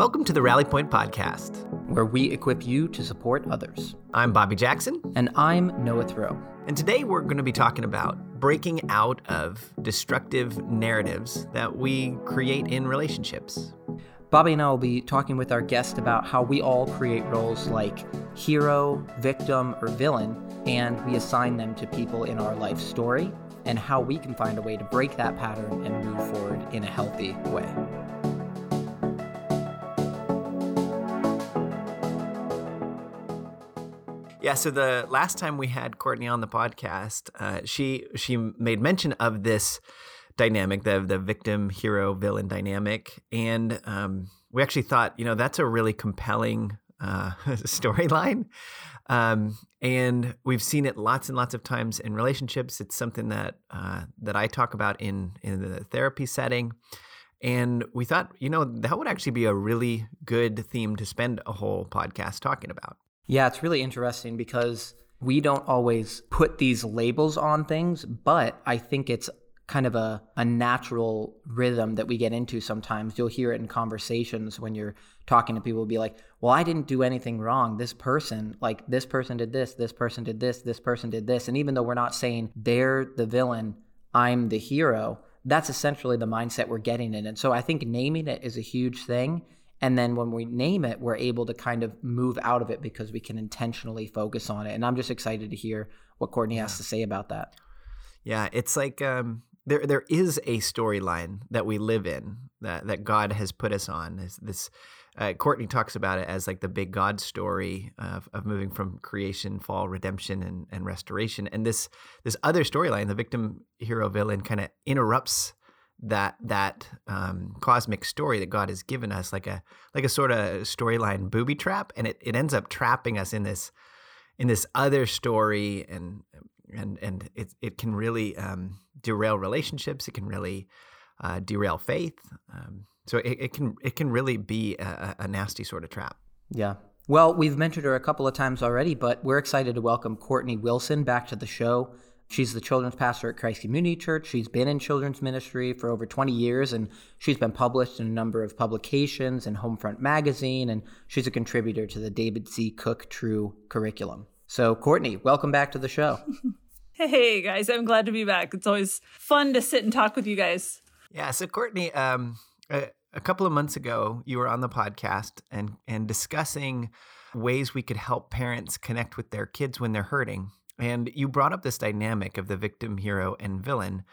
Welcome to the Rally Point Podcast, where we equip you to support others. I'm Bobby Jackson. And I'm Noah Thoreau. And today we're going to be talking about breaking out of destructive narratives that we create in relationships. Bobby and I will be talking with our guest about how we all create roles like hero, victim, or villain, and we assign them to people in our life story, and how we can find a way to break that pattern and move forward in a healthy way. Yeah, so the last time we had Courtney on the podcast, uh, she she made mention of this dynamic, the the victim hero villain dynamic, and um, we actually thought, you know, that's a really compelling uh, storyline. Um, and we've seen it lots and lots of times in relationships. It's something that uh, that I talk about in in the therapy setting. And we thought, you know, that would actually be a really good theme to spend a whole podcast talking about. Yeah, it's really interesting because we don't always put these labels on things, but I think it's kind of a, a natural rhythm that we get into sometimes. You'll hear it in conversations when you're talking to people, be like, well, I didn't do anything wrong. This person, like, this person did this, this person did this, this person did this. And even though we're not saying they're the villain, I'm the hero, that's essentially the mindset we're getting in. And so I think naming it is a huge thing. And then when we name it, we're able to kind of move out of it because we can intentionally focus on it. And I'm just excited to hear what Courtney has to say about that. Yeah, it's like um, there there is a storyline that we live in that that God has put us on. This, this uh, Courtney talks about it as like the big God story of, of moving from creation, fall, redemption, and, and restoration. And this this other storyline, the victim, hero, villain, kind of interrupts that that um, cosmic story that God has given us, like a like a sort of storyline booby trap, and it, it ends up trapping us in this in this other story, and and and it it can really um, derail relationships. It can really uh, derail faith. Um, so it, it can it can really be a, a nasty sort of trap. Yeah. Well, we've mentioned her a couple of times already, but we're excited to welcome Courtney Wilson back to the show. She's the children's pastor at Christ Community Church. She's been in children's ministry for over 20 years, and she's been published in a number of publications and Homefront Magazine, and she's a contributor to the David C. Cook True curriculum. So, Courtney, welcome back to the show. hey, guys, I'm glad to be back. It's always fun to sit and talk with you guys. Yeah, so, Courtney, um, a, a couple of months ago, you were on the podcast and, and discussing ways we could help parents connect with their kids when they're hurting and you brought up this dynamic of the victim, hero, and villain.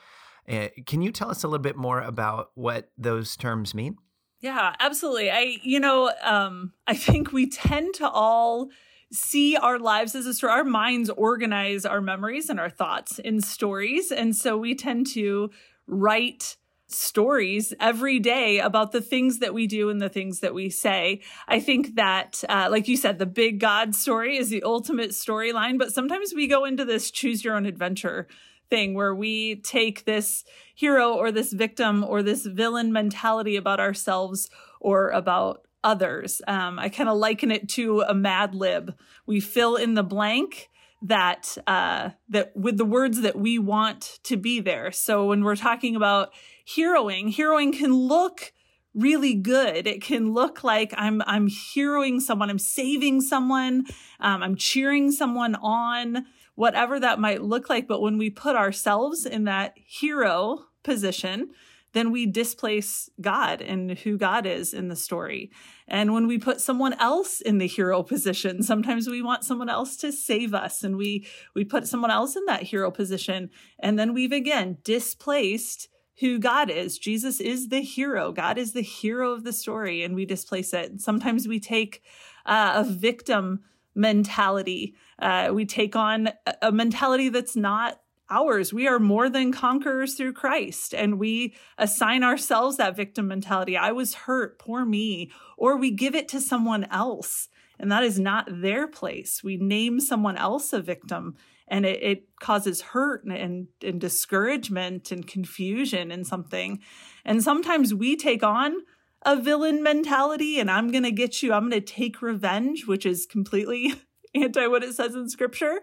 Uh, can you tell us a little bit more about what those terms mean? Yeah, absolutely. I, you know, um, I think we tend to all see our lives as a story. Our minds organize our memories and our thoughts in stories. And so we tend to write stories every day about the things that we do and the things that we say. I think that, uh, like you said, the big God story is the ultimate storyline, but sometimes we go into this choose your own adventure thing where we take this hero or this victim or this villain mentality about ourselves or about others. Um, I kind of liken it to a Mad Lib. We fill in the blank that uh, that with the words that we want to be there. So when we're talking about heroing, heroing can look really good. It can look like I'm I'm heroing someone, I'm saving someone, um, I'm cheering someone on, whatever that might look like. But when we put ourselves in that hero position, then we displace God and who God is in the story. And when we put someone else in the hero position, sometimes we want someone else to save us and we we put someone else in that hero position and then we've again displaced who God is. Jesus is the hero. God is the hero of the story and we displace it. Sometimes we take uh, a victim mentality. Uh, we take on a mentality that's not ours. We are more than conquerors through Christ. And we assign ourselves that victim mentality. I was hurt, poor me. Or we give it to someone else. And that is not their place. We name someone else a victim and it, it causes hurt and, and, and discouragement and confusion in something. And sometimes we take on a villain mentality and I'm going to get you, I'm going to take revenge, which is completely anti what it says in scripture.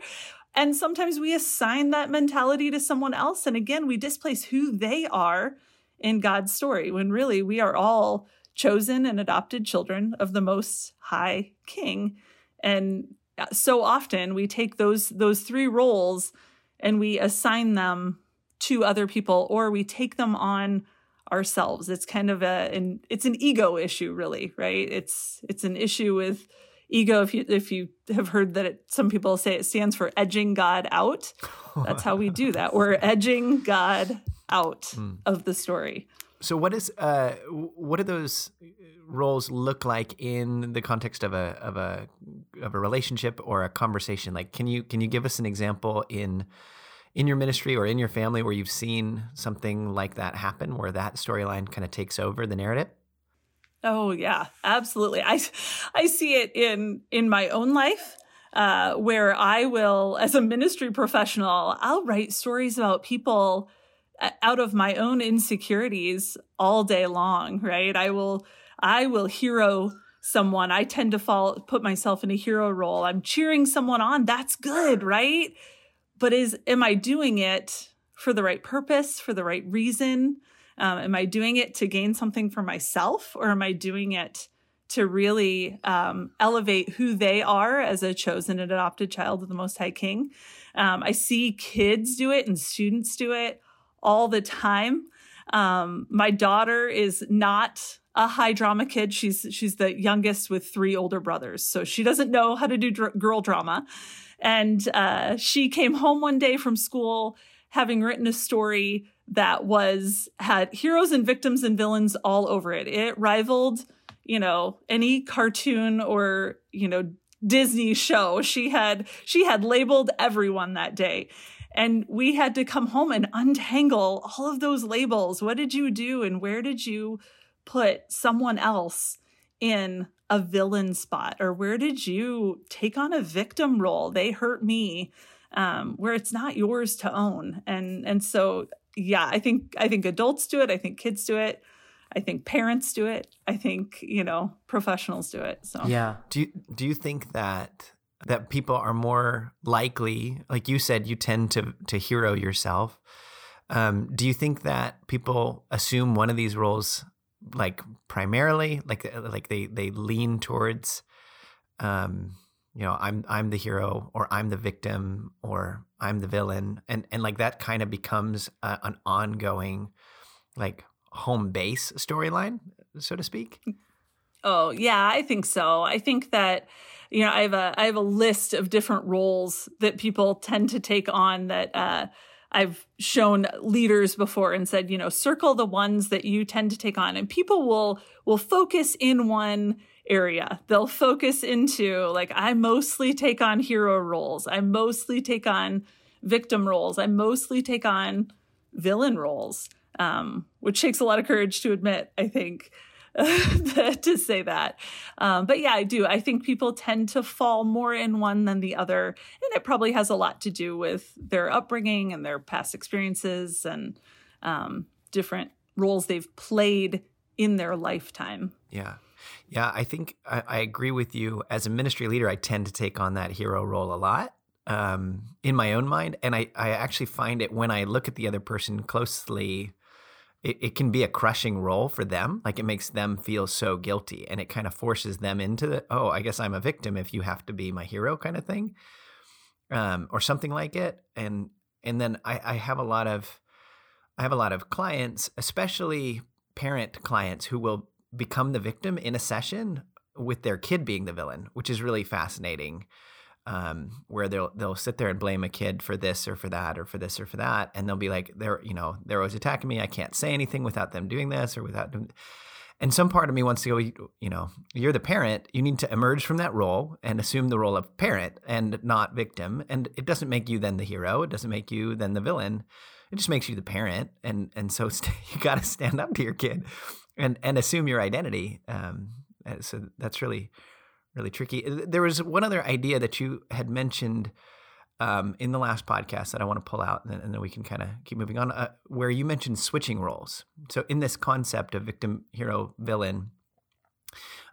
And sometimes we assign that mentality to someone else. And again, we displace who they are in God's story when really we are all chosen and adopted children of the most high king. And uh, so often we take those those three roles and we assign them to other people or we take them on ourselves. It's kind of a an, it's an ego issue really right? It's it's an issue with ego if you if you have heard that it, some people say it stands for edging god out. That's how we do that. We're edging god out mm. of the story. So what is uh what do those roles look like in the context of a of a of a relationship or a conversation? Like can you can you give us an example in in your ministry or in your family where you've seen something like that happen where that storyline kind of takes over the narrative Oh yeah, absolutely. I I see it in in my own life. Uh, where I will, as a ministry professional, I'll write stories about people uh, out of my own insecurities all day long, right? I will, I will hero someone. I tend to fall, put myself in a hero role. I'm cheering someone on. That's good, right? But is, am I doing it for the right purpose, for the right reason? Um, am I doing it to gain something for myself or am I doing it to really um, elevate who they are as a chosen and adopted child of the Most High King? Um, I see kids do it and students do it all the time. Um, my daughter is not a high drama kid. She's she's the youngest with three older brothers, so she doesn't know how to do dr- girl drama. And uh, she came home one day from school having written a story that was had heroes and victims and villains all over it. It rivaled, you know, any cartoon or, you know, Disney show. She had she had labeled everyone that day. And we had to come home and untangle all of those labels. What did you do and where did you put someone else in a villain spot or where did you take on a victim role? They hurt me. Um, where it's not yours to own. And and so yeah, I think I think adults do it. I think kids do it. I think parents do it. I think you know professionals do it. So yeah. Do you do you think that that people are more likely, like you said, you tend to to hero yourself? Um, do you think that people assume one of these roles, like primarily, like like they they lean towards, um, you know, I'm I'm the hero or I'm the victim or I'm the villain, and and like that kind of becomes a, an ongoing, like home base storyline, so to speak. Oh yeah, I think so. I think that you know I have a I have a list of different roles that people tend to take on that. Uh, I've shown leaders before and said, you know, circle the ones that you tend to take on, and people will will focus in one area. They'll focus into like I mostly take on hero roles. I mostly take on victim roles. I mostly take on villain roles, um, which takes a lot of courage to admit. I think. to say that. Um, but yeah, I do. I think people tend to fall more in one than the other. And it probably has a lot to do with their upbringing and their past experiences and um, different roles they've played in their lifetime. Yeah. Yeah, I think I, I, agree with you. As a ministry leader, I tend to take on that hero role a lot um, in my own mind. And I, I actually find it when I look at the other person closely, it, it can be a crushing role for them. Like it makes them feel so guilty and it kind of forces them into the, oh, I guess I'm a victim if you have to be my hero kind of thing. Um, or something like it. And and then I, I have a lot of I have a lot of clients, especially parent clients who will become the victim in a session with their kid being the villain, which is really fascinating. Um, where they'll they'll sit there and blame a kid for this or for that or for this or for that, and they'll be like, they're you know they're always attacking me. I can't say anything without them doing this or without them. And some part of me wants to go, you know, you're the parent. You need to emerge from that role and assume the role of parent and not victim. And it doesn't make you then the hero. It doesn't make you then the villain. It just makes you the parent. And and so you got to stand up to your kid and and assume your identity. Um, so that's really really tricky. There was one other idea that you had mentioned um, in the last podcast that I want to pull out, and then, and then we can kind of keep moving on. Uh, where you mentioned switching roles. So in this concept of victim, hero, villain.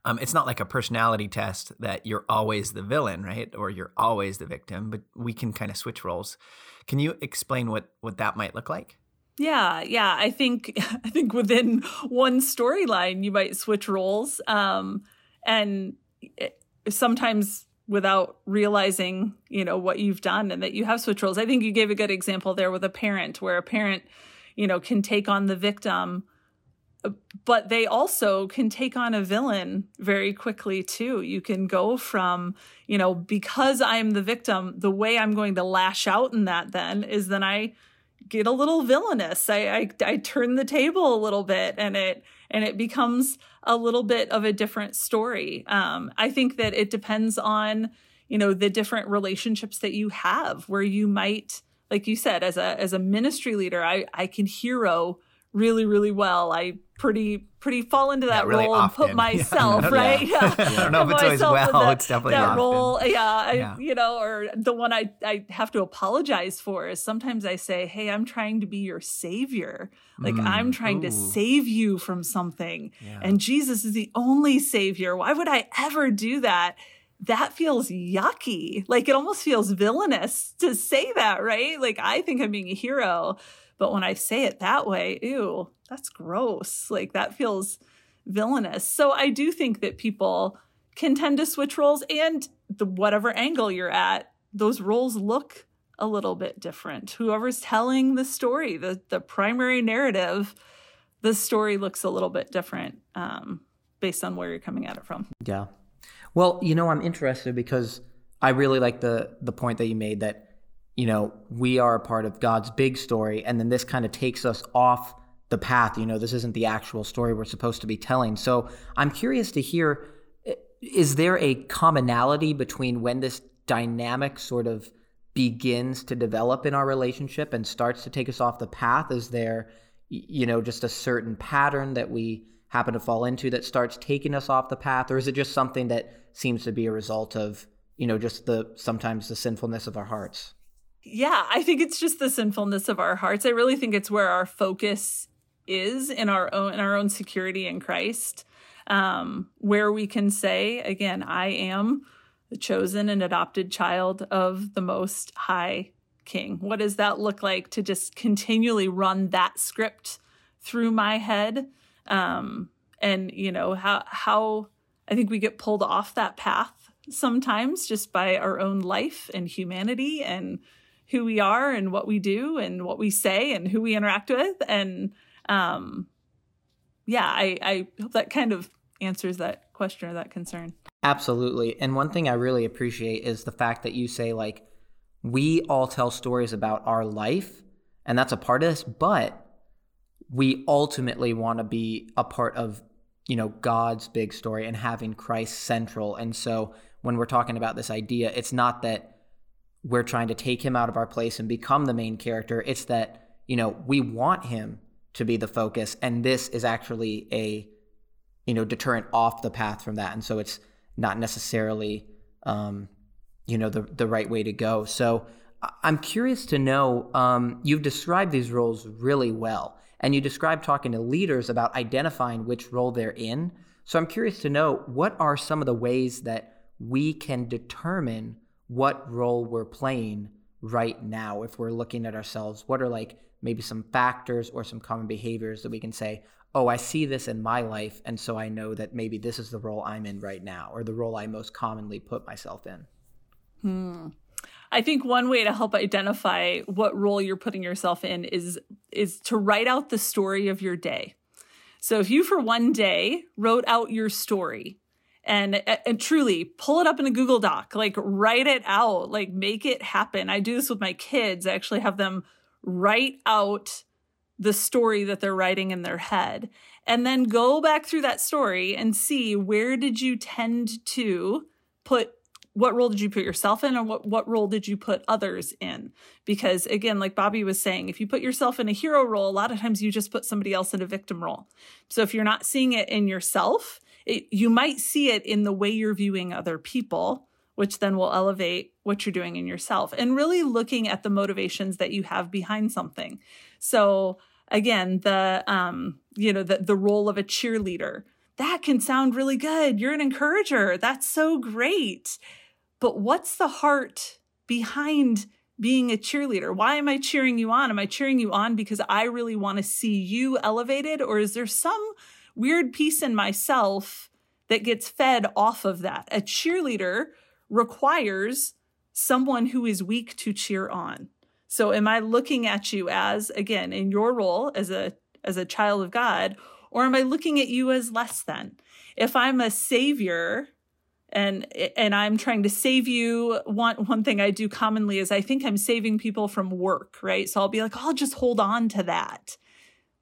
Um, it's not like a personality test that you're always the villain, right? Or you're always the victim, but we can kind of switch roles. Can you explain what what that might look like? Yeah, yeah. I think I think within one storyline you might switch roles, um, and it, sometimes without realizing, you know, what you've done and that you have switch roles. I think you gave a good example there with a parent, where a parent, you know, can take on the victim, but they also can take on a villain very quickly too. You can go from, you know, because I'm the victim, the way I'm going to lash out in that then is then I get a little villainous. I, I, I turn the table a little bit and it and it becomes a little bit of a different story. Um, I think that it depends on, you know, the different relationships that you have where you might, like you said, as a as a ministry leader, I I can hero really, really well. I pretty pretty fall into that really role often. and put myself yeah. right. Yeah. I don't know if it's always well. That, it's definitely that often. role. Yeah, I, you know, or the one I I have to apologize for is sometimes I say, "Hey, I'm trying to be your savior. Like Mm. I'm trying Ooh. to save you from something, Yeah. and Jesus is the only savior. Why would I ever do that?" That feels yucky. Like it almost feels villainous to say that, right? Like I think I'm being a hero, but when I say it that way, ew, that's gross. Like that feels villainous. So I do think that people can tend to switch roles and the whatever angle you're at, those roles look a little bit different. Whoever's telling the story, the the primary narrative, the story looks a little bit different um, based on where you're coming at it from. Yeah. Well, you know, I'm interested because I really like the the point that you made that you know we are a part of God's big story, and then this kind of takes us off the path. You know, this isn't the actual story we're supposed to be telling. So I'm curious to hear: is there a commonality between when this dynamic sort of begins to develop in our relationship and starts to take us off the path? Is there, you know, just a certain pattern that we happen to fall into that starts taking us off the path, or is it just something that seems to be a result of, you know, just the sometimes the sinfulness of our hearts? Yeah, I think it's just the sinfulness of our hearts. I really think it's where our focus is in our own in our own security in Christ, um, where we can say again, "I am the chosen and adopted child of the Most High King." What does that look like to just continually run that script through my head? Um, and you know how how I think we get pulled off that path sometimes just by our own life and humanity and who we are and what we do and what we say and who we interact with and um yeah i i hope that kind of answers that question or that concern Absolutely. And one thing I really appreciate is the fact that you say, like, we all tell stories about our life, and that's a part of this, but we ultimately want to be a part of, you know, God's big story and having Christ central. And so when we're talking about this idea, it's not that we're trying to take him out of our place and become the main character. It's that, you know, we want him to be the focus. And this is actually a, you know, deterrent off the path from that. And so it's, not necessarily um, you know the the right way to go. So I'm curious to know. Um, you've described these roles really well, and you described talking to leaders about identifying which role they're in. So I'm curious to know what are some of the ways that we can determine what role we're playing right now if we're looking at ourselves. What are like maybe some factors or some common behaviors that we can say, oh, I see this in my life, and so I know that maybe this is the role I'm in right now, or the role I most commonly put myself in. hmm. I think one way to help identify what role you're putting yourself in is is to write out the story of your day. So if you for one day wrote out your story and and truly pull it up in a Google Doc, like write it out, like make it happen. I do this with my kids. I actually have them write out the story that they're writing in their head and then go back through that story and see where did you tend to put what role did you put yourself in and what, what role did you put others in because again like bobby was saying if you put yourself in a hero role a lot of times you just put somebody else in a victim role so if you're not seeing it in yourself it, you might see it in the way you're viewing other people which then will elevate what you're doing in yourself and really looking at the motivations that you have behind something so again the um you know the, the role of a cheerleader that can sound really good you're an encourager that's so great but what's the heart behind being a cheerleader? Why am I cheering you on? Am I cheering you on because I really want to see you elevated? Or is there some weird piece in myself that gets fed off of that? A cheerleader requires someone who is weak to cheer on. So am I looking at you as again in your role as a as a child of God or am I looking at you as less than? If I'm a savior and and I'm trying to save you. One one thing I do commonly is I think I'm saving people from work, right? So I'll be like, oh, I'll just hold on to that.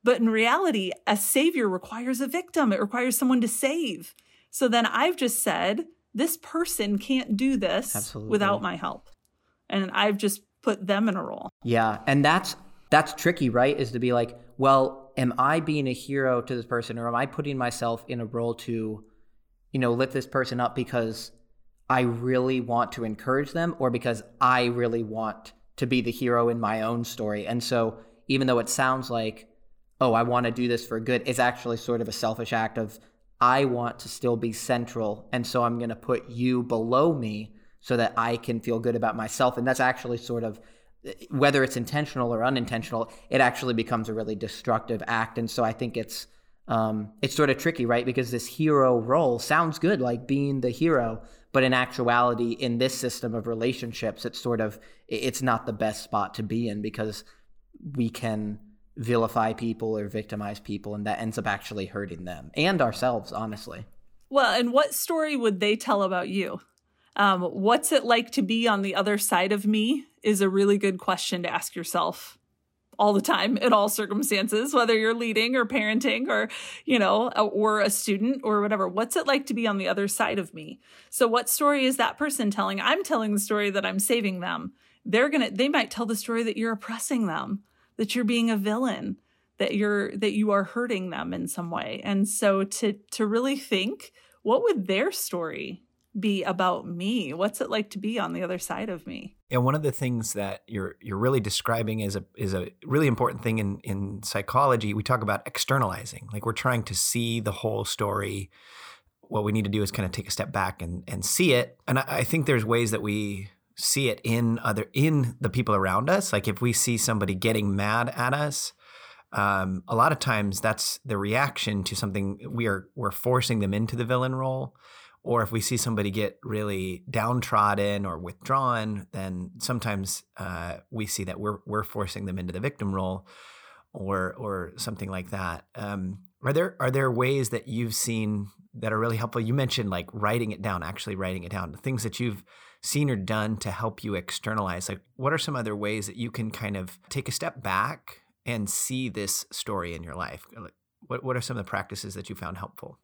But in reality, a savior requires a victim. It requires someone to save. So then I've just said, this person can't do this Absolutely. without my help. And I've just put them in a role. Yeah, and that's that's tricky, right? Is to be like, well, am I being a hero to this person or am I putting myself in a role to you know, lift this person up because I really want to encourage them or because I really want to be the hero in my own story. And so, even though it sounds like, oh, I want to do this for good, it's actually sort of a selfish act of, I want to still be central. And so, I'm going to put you below me so that I can feel good about myself. And that's actually sort of, whether it's intentional or unintentional, it actually becomes a really destructive act. And so, I think it's, um, it's sort of tricky, right? Because this hero role sounds good, like being the hero, but in actuality, in this system of relationships, it's sort of it's not the best spot to be in because we can vilify people or victimize people, and that ends up actually hurting them and ourselves, honestly. Well, and what story would they tell about you? Um, what's it like to be on the other side of me? Is a really good question to ask yourself all the time in all circumstances, whether you're leading or parenting or, you know, or a student or whatever. What's it like to be on the other side of me? So what story is that person telling? I'm telling the story that I'm saving them. They're to they might tell the story that you're oppressing them, that you're being a villain, that you're that you are hurting them in some way. And so to to really think what would their story be about me? What's it like to be on the other side of me? And one of the things that you're you're really describing is a is a really important thing in in psychology. We talk about externalizing, like we're trying to see the whole story. What we need to do is kind of take a step back and and see it. And I, I think there's ways that we see it in other in the people around us. Like if we see somebody getting mad at us, um, a lot of times that's the reaction to something we are we're forcing them into the villain role or if we see somebody get really downtrodden or withdrawn, then sometimes uh, we see that we're we're forcing them into the victim role, or or something like that. Um, are there are there ways that you've seen that are really helpful? You mentioned like writing it down, actually writing it down, the things that you've seen or done to help you externalize. Like, what are some other ways that you can kind of take a step back and see this story in your life? What what are some of the practices that you found helpful?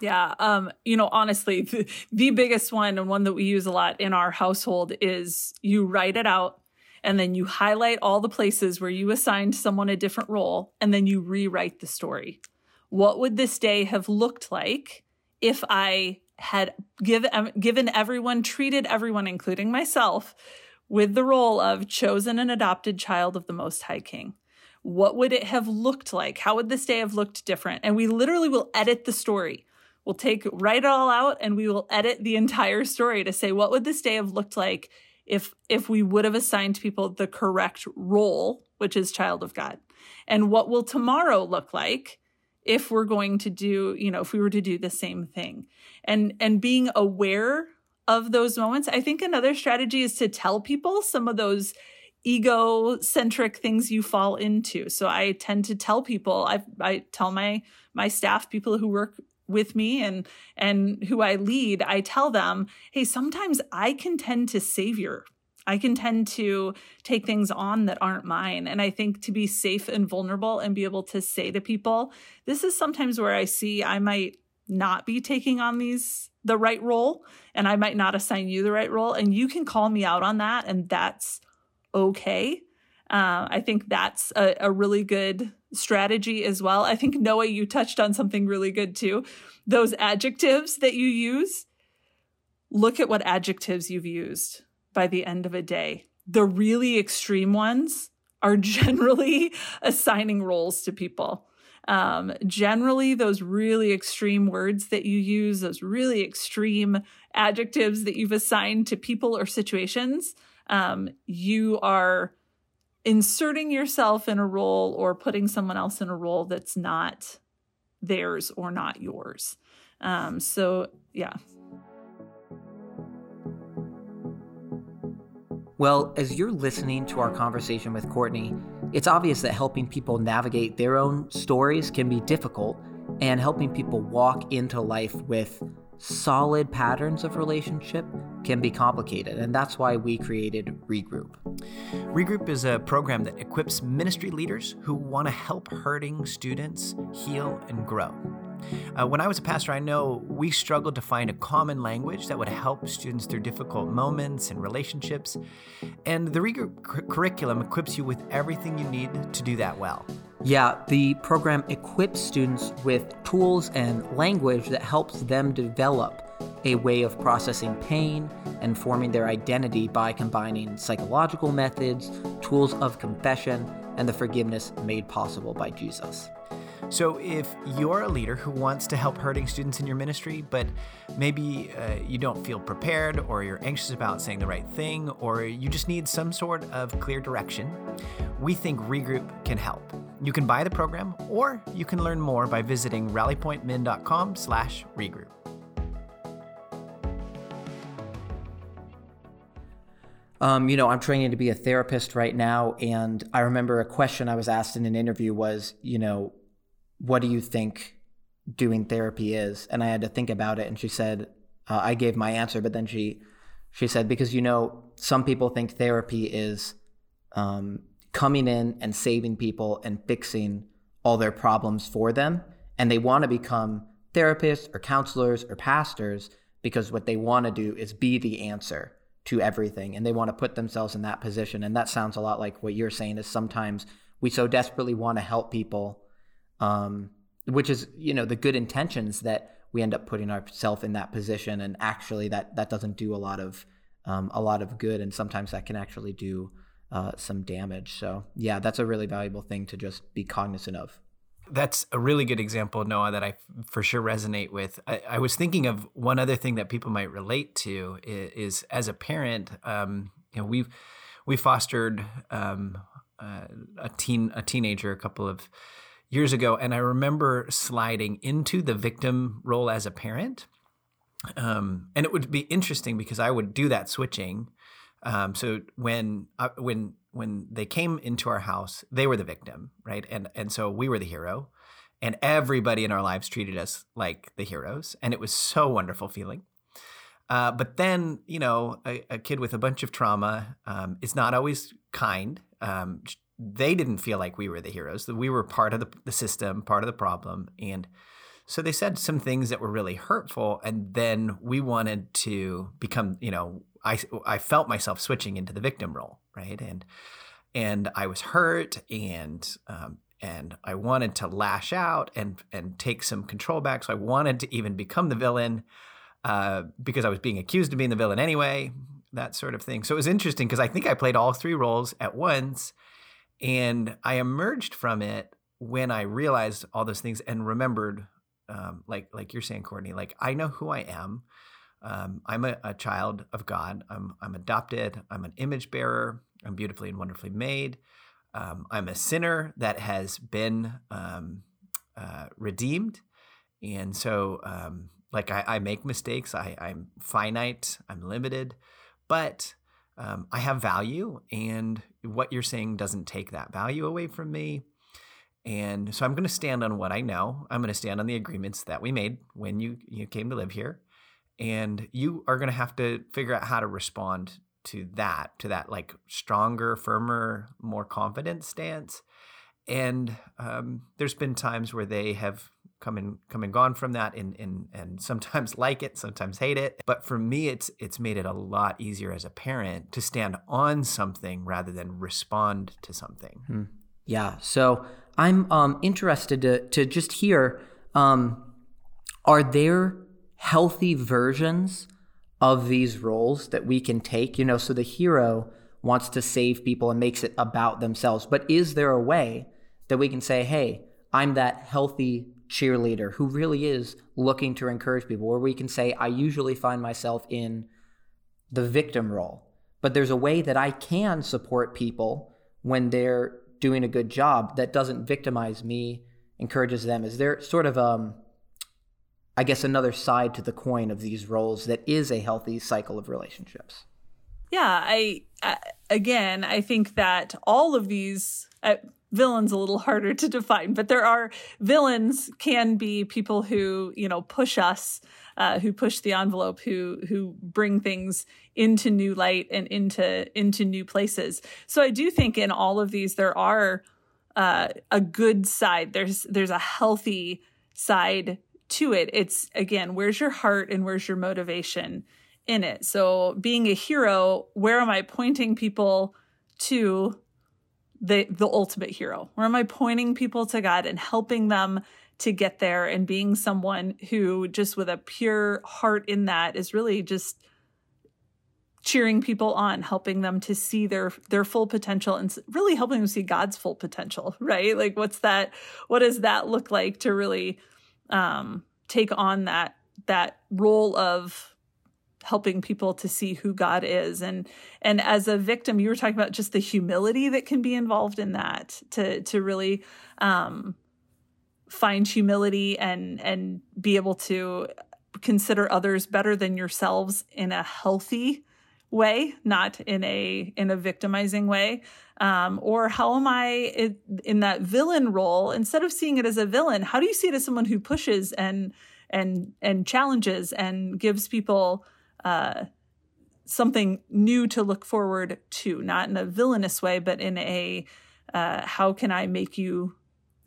Yeah. Um, you know, honestly, the, the biggest one and one that we use a lot in our household is you write it out and then you highlight all the places where you assigned someone a different role and then you rewrite the story. What would this day have looked like if I had give, um, given everyone, treated everyone, including myself, with the role of chosen and adopted child of the Most High King? What would it have looked like? How would this day have looked different? And we literally will edit the story We'll take write it all out and we will edit the entire story to say what would this day have looked like if if we would have assigned people the correct role, which is child of God. And what will tomorrow look like if we're going to do, you know, if we were to do the same thing. And and being aware of those moments. I think another strategy is to tell people some of those egocentric things you fall into. So I tend to tell people, I I tell my my staff, people who work with me and and who I lead, I tell them, "Hey, sometimes I can tend to savior. I can tend to take things on that aren't mine." And I think to be safe and vulnerable and be able to say to people, "This is sometimes where I see I might not be taking on these the right role and I might not assign you the right role and you can call me out on that and that's okay." Uh, I think that's a, a really good strategy as well. I think Noah, you touched on something really good too. Those adjectives that you use, look at what adjectives you've used by the end of a day. The really extreme ones are generally assigning roles to people. Um, generally, those really extreme words that you use, those really extreme adjectives that you've assigned to people or situations, um, you are inserting yourself in a role or putting someone else in a role that's not theirs or not yours. Um, so, yeah. Well, as you're listening to our conversation with Courtney, it's obvious that helping people navigate their own stories can be difficult, and helping people walk into life with solid patterns of relationship can be complicated, and that's why we created Regroup. Regroup is a program that equips ministry leaders who want to help hurting students heal and grow. Uh, when I was a pastor, I know we struggled to find a common language that would help students through difficult moments and relationships. And the Regroup cu- curriculum equips you with everything you need to do that well. Yeah, the program equips students with tools and language that helps them develop a way of processing pain and forming their identity by combining psychological methods, tools of confession, and the forgiveness made possible by Jesus. So, if you're a leader who wants to help hurting students in your ministry, but maybe uh, you don't feel prepared, or you're anxious about saying the right thing, or you just need some sort of clear direction, we think Regroup can help. You can buy the program, or you can learn more by visiting rallypointmin.com/regroup. Um, you know, I'm training to be a therapist right now, and I remember a question I was asked in an interview was, you know, what do you think doing therapy is? And I had to think about it, and she said, uh, I gave my answer, but then she she said because you know some people think therapy is um, coming in and saving people and fixing all their problems for them, and they want to become therapists or counselors or pastors because what they want to do is be the answer to everything and they want to put themselves in that position and that sounds a lot like what you're saying is sometimes we so desperately want to help people um, which is you know the good intentions that we end up putting ourselves in that position. And actually that that doesn't do a lot of um, a lot of good. And sometimes that can actually do uh, some damage. So yeah that's a really valuable thing to just be cognizant of. That's a really good example, Noah, that I for sure resonate with. I, I, was thinking of one other thing that people might relate to is, is as a parent, um, you know, we've we fostered um, uh, a teen a teenager a couple of years ago, and I remember sliding into the victim role as a parent. Um, and it would be interesting because I would do that switching. Um, so when uh, when when they came into our house, they were the victim, right? And and so we were the hero, and everybody in our lives treated us like the heroes, and it was so wonderful feeling. Uh, but then, you know, a, a, kid with a bunch of trauma um, is not always kind. Um, they didn't feel like we were the heroes; that we were part of the, the system, part of the problem, and so they said some things that were really hurtful, and then we wanted to become, you know, I I felt myself switching into the victim role, right? And and I was hurt, and um, and I wanted to lash out and and take some control back. So I wanted to even become the villain uh, because I was being accused of being the villain anyway, that sort of thing. So it was interesting because I think I played all three roles at once, and I emerged from it when I realized all those things and remembered, um, like like you're saying, Courtney, like I know who I am. Um, I'm a, a, child of God. I'm, I'm adopted. I'm an image bearer. I'm beautifully and wonderfully made. Um, I'm a sinner that has been um, uh, redeemed. And so, um, like, I, I, make mistakes. I, I'm finite. I'm limited. But um, I have value. And what you're saying doesn't take that value away from me. And so I'm going to stand on what I know. I'm going to stand on the agreements that we made when you, you came to live here and you are going to have to figure out how to respond to that to that like stronger firmer more confident stance and um, there's been times where they have come and come and gone from that and, and and sometimes like it sometimes hate it but for me it's it's made it a lot easier as a parent to stand on something rather than respond to something hmm. yeah so i'm um, interested to to just hear um, are there healthy versions of these roles that we can take. You know, so the hero wants to save people and makes it about themselves. But is there a way that we can say, hey, I'm that healthy cheerleader who really is looking to encourage people, where we can say, I usually find myself in the victim role but there's a way that I can support people when they're doing a good job that doesn't victimize me, encourages them. Is there sort of um I guess another side to the coin of these roles that is a healthy cycle of relationships? Yeah, I, I again, I think that all of these villains a little harder to define, but there are villains can be people who you know push us, uh, who push the envelope, who who bring things into new light and into into new places. So I do think in all of these there are uh, a good side. There's there's a healthy side to it. It's again, where's your heart and where's your motivation in it? So being a hero, where am I pointing people to the the ultimate hero? Where am I pointing people to God and helping them to get there and being someone who just with a pure heart in that is really just cheering people on helping them to see their their full potential and really helping them see God's full potential right like what's that what does that look like to really um take on that that role of helping people to see who God is. And and as a victim you were talking about just the humility that can be involved in that to to really um find humility and and be able to consider others better than yourselves in a healthy way not in a in a victimizing way. Um, or how am i in, that villain role? Instead of seeing it as a villain how do you see it as someone who pushes and and and challenges and gives people uh, something new to look forward to, not in a villainous way, but in a uh, how can I make you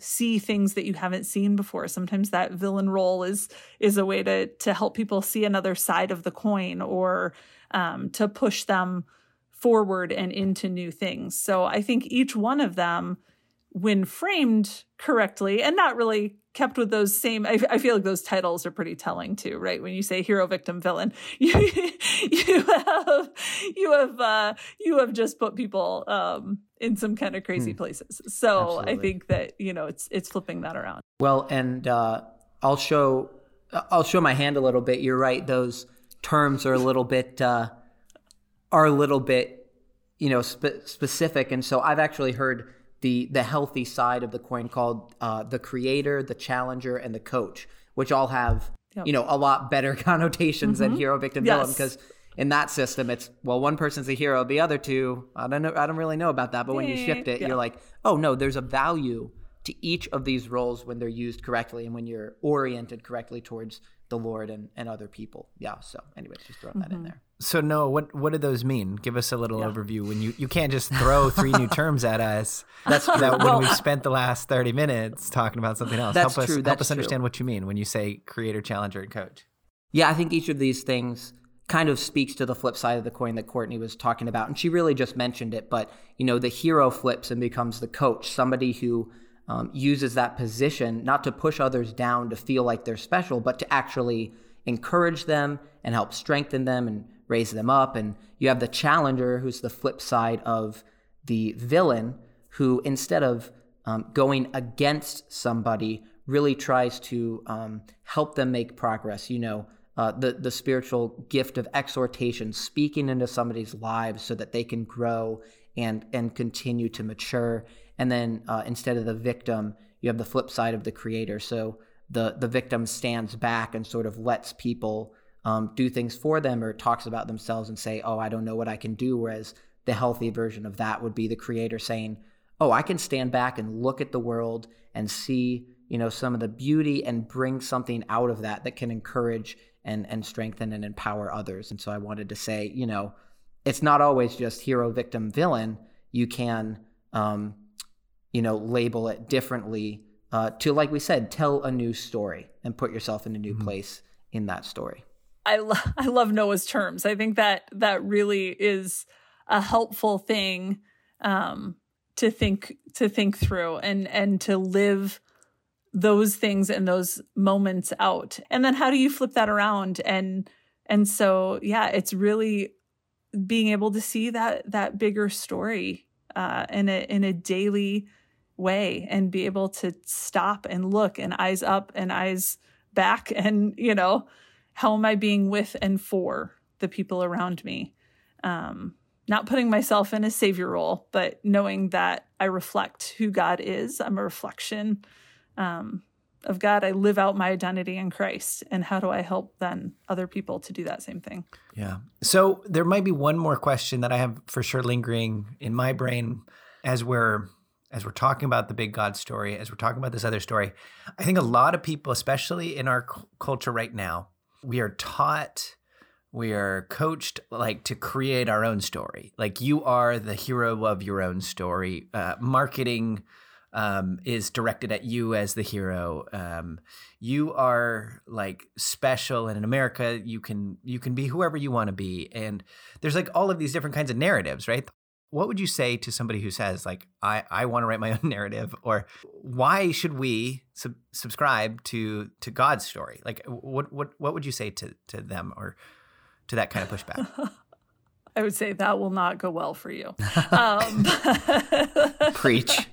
see things that you haven't seen before. Sometimes that villain role is is a way to to help people see another side of the coin or um, to push them forward and into new things. So I think each one of them, when framed correctly and not really kept with those same I, I, feel like those titles are pretty telling too right? When you say hero victim villain you you have you have uh you have just put people um in some kind of crazy hmm. places. So Absolutely. i think that you know it's it's flipping that around. Well and uh i'll show i'll show my hand a little bit. You're right. Those terms are a little bit uh are a little bit you know spe- specific. And so i've actually heard the the healthy side of the coin called uh, the creator, the challenger, and the coach, which all have yep. you know a lot better connotations mm-hmm. than hero, victim, yes. villain because in that system it's well one person's a hero the other two i don't know i don't really know about that but when you shift it yeah. you're like oh no there's a value to each of these roles when they're used correctly and when you're oriented correctly towards the lord and, and other people yeah so anyways just throwing mm-hmm. that in mm-hmm. there so no, what what do those mean? Give us a little yeah. overview. When you you can't just throw three new terms at us. That's true. That when we've spent the last thirty minutes talking about something else. That's help true. us that's help us true. understand what you mean when you say creator, challenger, and coach. Yeah, I think each of these things kind of speaks to the flip side of the coin that Courtney was talking about, and she really just mentioned it. But you know, the hero flips and becomes the coach, somebody who um, uses that position not to push others down to feel like they're special, but to actually encourage them and help strengthen them and raise them up. And you have the challenger, who's the flip side of the villain, who instead of um, going against somebody, really tries to um, help them make progress. You know, uh, the the spiritual gift of exhortation, speaking into somebody's lives so that they can grow and and continue to mature. And then uh, instead of the victim, you have the flip side of the creator. So the the victim stands back and sort of lets people um, do things for them or talks about themselves and say, "Oh, I don't know what I can do." Whereas the healthy version of that would be the creator saying, "Oh, I can stand back and look at the world and see, you know, some of the beauty and bring something out of that that can encourage and and strengthen and empower others." And so I wanted to say, you know, it's not always just hero, victim, villain. You can, um, you know, label it differently uh, to, like we said, tell a new story and put yourself in a new mm-hmm. place in that story. I lo- I love Noah's terms. I think that that really is a helpful thing um, to think to think through and and to live those things and those moments out. And then how do you flip that around? And and so yeah, it's really being able to see that that bigger story uh, in a in a daily way and be able to stop and look and eyes up and eyes back and you know how am I being with and for the people around me? Um, not putting myself in a savior role, but knowing that I reflect who God is. I'm a reflection um, of God. I live out my identity in Christ. And how do I help then other people to do that same thing? Yeah. So there might be one more question that I have for sure lingering in my brain as we're as we're talking about the big God story, as we're talking about this other story. I think a lot of people, especially in our culture right now, we are taught we are coached like to create our own story. Like you are the hero of your own story. Uh, marketing um, is directed at you as the hero. Um, you are like special and in america you can you can be whoever you want to be. And there's like all of these different kinds of narratives right what would you say to somebody who says like i i want to write my own narrative or why should we sub- subscribe to to god's story like what what what would you say to to them or to that kind of pushback? I would say that will not go well for you. Um, Preach.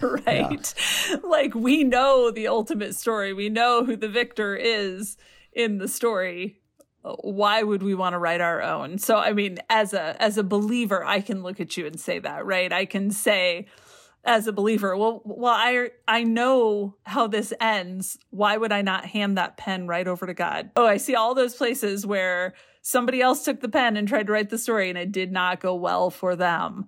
right. Yeah. Like we know the ultimate story. We know who the victor is in the story. Why would we want to write our own? So I mean, as a as a believer, I can look at you and say that, right? I can say as a believer, well, well, I I know how this ends. Why would I not hand that pen right over to God? Oh, I see all those places where somebody else took the pen and tried to write the story and it did not go well for them.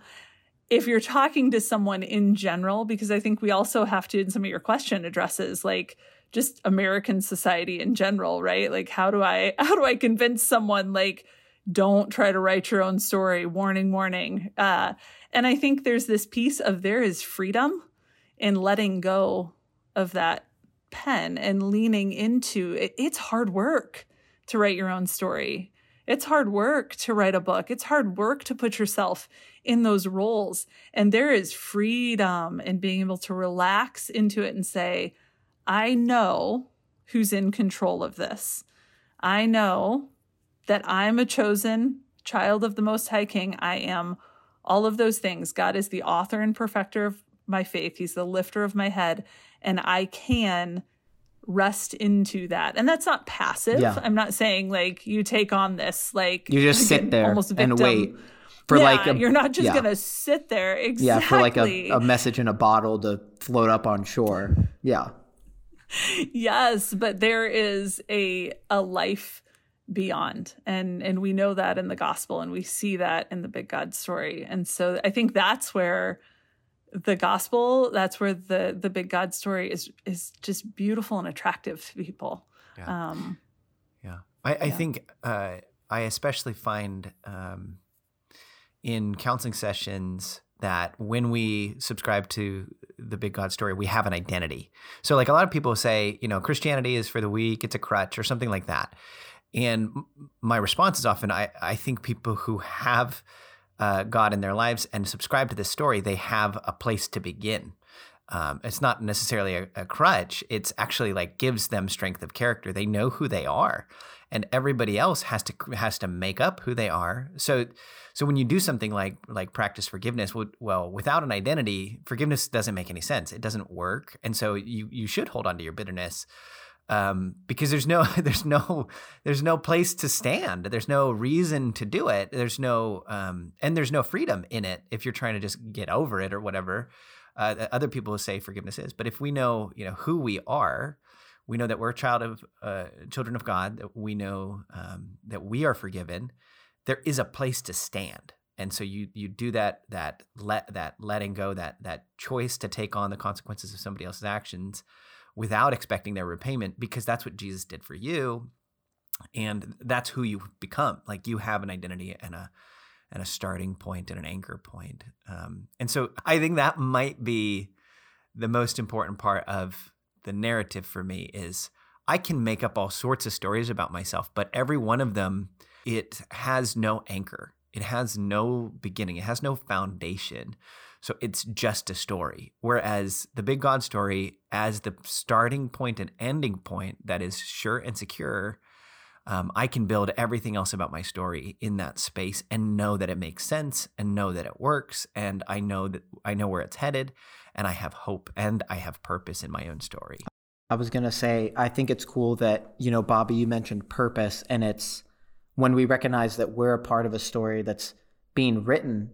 If you're talking to someone in general, because I think we also have to, in some of your question addresses, like just American society in general, right? Like how do I how do I convince someone like don't try to write your own story? Warning warning. Uh, and i think there's this piece of there is freedom in letting go of that pen and leaning into it. it's hard work to write your own story. It's hard work to write a book. It's hard work to put yourself in those roles. And there is freedom in being able to relax into it and say i know who's in control of this i know that I'm a chosen child of the Most High King. I am all of those things. God is the author and perfecter of my faith, He's the lifter of my head, and I can rest into that. And that's not passive. Yeah. I'm not saying like you take on this, like you just sit there almost and wait for yeah, like a, you're not just yeah. gonna sit there exactly. Yeah, for like a, a message in a bottle to float up on shore. Yeah. Yes, but there is a a life beyond and and we know that in the gospel and we see that in the big god story. And so i think that's where the gospel that's where the the big god story is is just beautiful and attractive to people. Yeah. Um yeah. I i yeah. think uh i especially find um in counseling sessions that when we subscribe to the big God story, we have an identity. So, like a lot of people say, you know, Christianity is for the weak, it's a crutch, or something like that. And my response is often I, I think people who have uh, God in their lives and subscribe to this story, they have a place to begin. Um, it's not necessarily a, a, crutch. It's actually like gives them strength of character. They know who they are, and everybody else has to has to make up who they are. So, so when you do something like like practice forgiveness, well, without an identity, forgiveness doesn't make any sense. It doesn't work, and so you you should hold on to your bitterness um, because there's no there's no there's no place to stand. There's no reason to do it. There's no um, and there's no freedom in it if you're trying to just get over it or whatever. Uh, other people say forgiveness is, but if we know you know who we are, we know that we're a child of uh, children of God. That we know um, that we are forgiven. There is a place to stand, and so you you do that that let that letting go that that choice to take on the consequences of somebody else's actions without expecting their repayment because that's what Jesus did for you and that's who you become like you have an identity and a and a starting point and an anchor point um, and so i think that might be the most important part of the narrative for me is i can make up all sorts of stories about myself but every one of them it has no anchor it has no beginning it has no foundation so it's just a story. Whereas the big God story, as the starting point and ending point that is sure and secure, um, I can build everything else about my story in that space and know that it makes sense and know that it works. And I know that I know where it's headed and I have hope and I have purpose in my own story. I was going to say, I think it's cool that, you know, Bobby, you mentioned purpose and it's when we recognize that we're a part of a story that's being written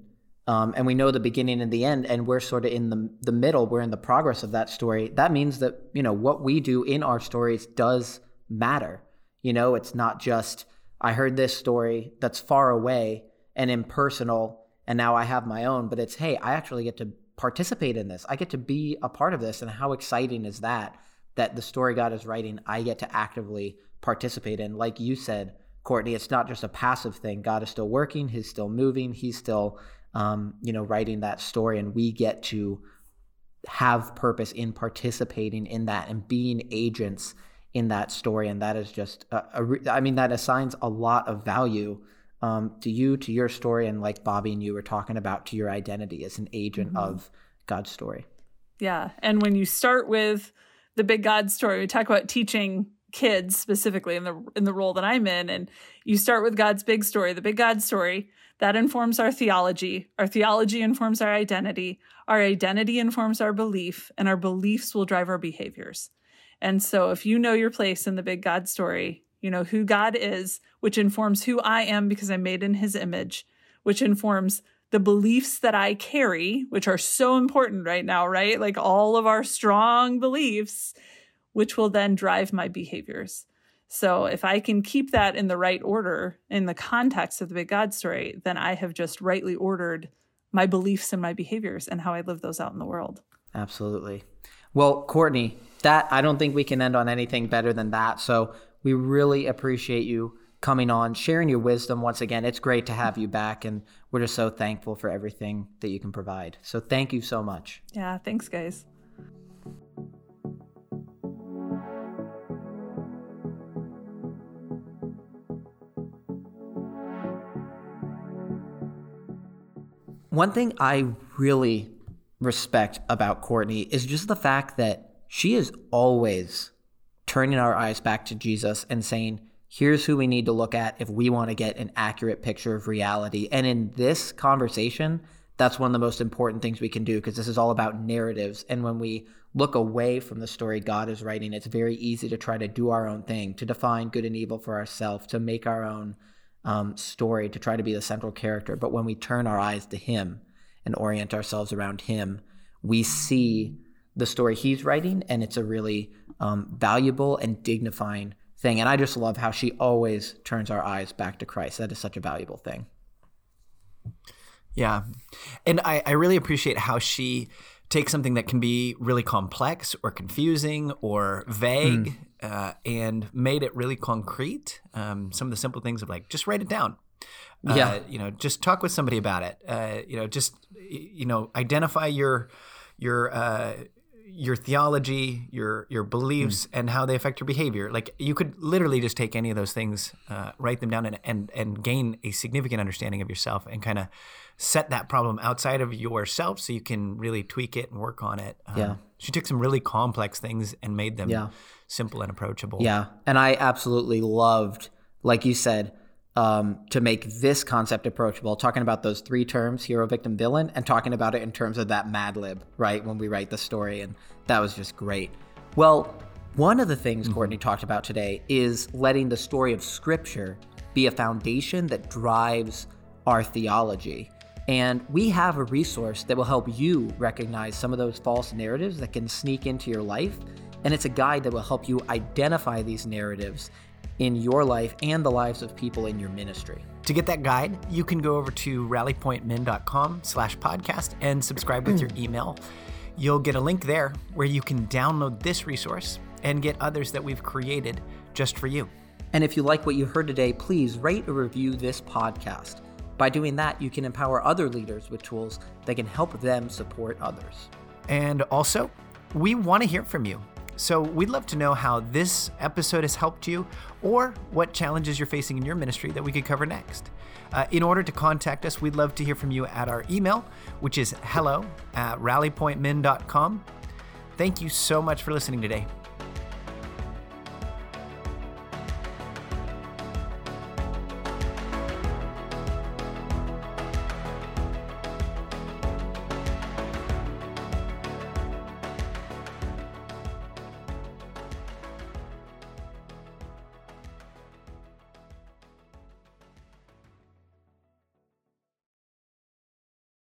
um, and we know the beginning and the end and we're sort of in the, the middle we're in the progress of that story that means that you know what we do in our stories does matter you know it's not just i heard this story that's far away and impersonal and now i have my own but it's hey i actually get to participate in this. I get to be a part of this and how exciting is that that the story god is writing i get to actively participate in. Like you said courtney it's not just a passive thing. God is still working he's still moving he's still um, you know, writing that story, and we get to have purpose in participating in that and being agents in that story, and that is just, I mean, that assigns a lot of value um, to you, to your story, and like Bobby and you were talking about, to your identity as an agent mm-hmm. of God's story. Yeah, and when you start with the big God story, we talk about teaching kids specifically in the in the role that I'm in, and you start with God's big story, the big God story that informs our theology. Our theology informs our identity. Our identity informs our belief, and our beliefs will drive our behaviors. And so, if you know your place in the big God story, you know who God is, which informs who I am because I'm made in his image, which informs the beliefs that I carry, which are so important right now, right? Like all of our strong beliefs, which will then drive my behaviors. So if I can keep that in the right order in the context of the big God story, then I have just rightly ordered my beliefs and my behaviors and how I live those out in the world. Absolutely. Well, Courtney, that I don't think we can end on anything better than that. So we really appreciate you coming on, sharing your wisdom once again. It's great to have you back, and we're just so thankful for everything that you can provide. So thank you so much. Yeah, thanks, guys. One thing I really respect about Courtney is just the fact that she is always turning our eyes back to Jesus and saying, here's who we need to look at if we want to get an accurate picture of reality. And in this conversation, that's one of the most important things we can do because this is all about narratives. And when we look away from the story God is writing, it's very easy to try to do our own thing, to define good and evil for ourselves, to make our own um, story to try to be the central character. But when we turn our eyes to Him and orient ourselves around Him, we see the story He's writing, and it's a really um, valuable and dignifying thing. And I just love how she always turns our eyes back to Christ. That is such a valuable thing. Yeah. And I, I really appreciate how she takes something that can be really complex or confusing or vague mm uh, and made it really concrete. Um, some of the simple things of like just write it down. Uh, yeah, you know, just talk with somebody about it. Uh, you know, just you know, identify your your uh, your theology, your your beliefs, mm. and how they affect your behavior. Like you could literally just take any of those things, uh, write them down, and and and gain a significant understanding of yourself, and kind of set that problem outside of yourself, so you can really tweak it and work on it. Um, yeah, she took some really complex things and made them. Yeah simple and approachable. Yeah. And I absolutely loved, like you said, um, to make this concept approachable, talking about those three terms hero, victim, villain, and talking about it in terms of that Mad Lib, right? When we write the story. And that was just great. Well, one of the things mm-hmm. Courtney talked about today is letting the story of Scripture be a foundation that drives our theology. And we have a resource that will help you recognize some of those false narratives that can sneak into your life and it's a guide that will help you identify these narratives in your life and the lives of people in your ministry. To get that guide, you can go over to rallypointmen.com slash podcast and subscribe with your mm. email. You'll get a link there where you can download this resource and get others that we've created just for you. And if you like what you heard today, please rate or review this podcast. By doing that, you can empower other leaders with tools that can help them support others. And also, we want to hear from you. So we'd love to know how this episode has helped you or what challenges you're facing in your ministry that we could cover next. Uh, in order to contact us, we'd love to hear from you at our email, which is hello at rallypointmen.com. Thank you so much for listening today.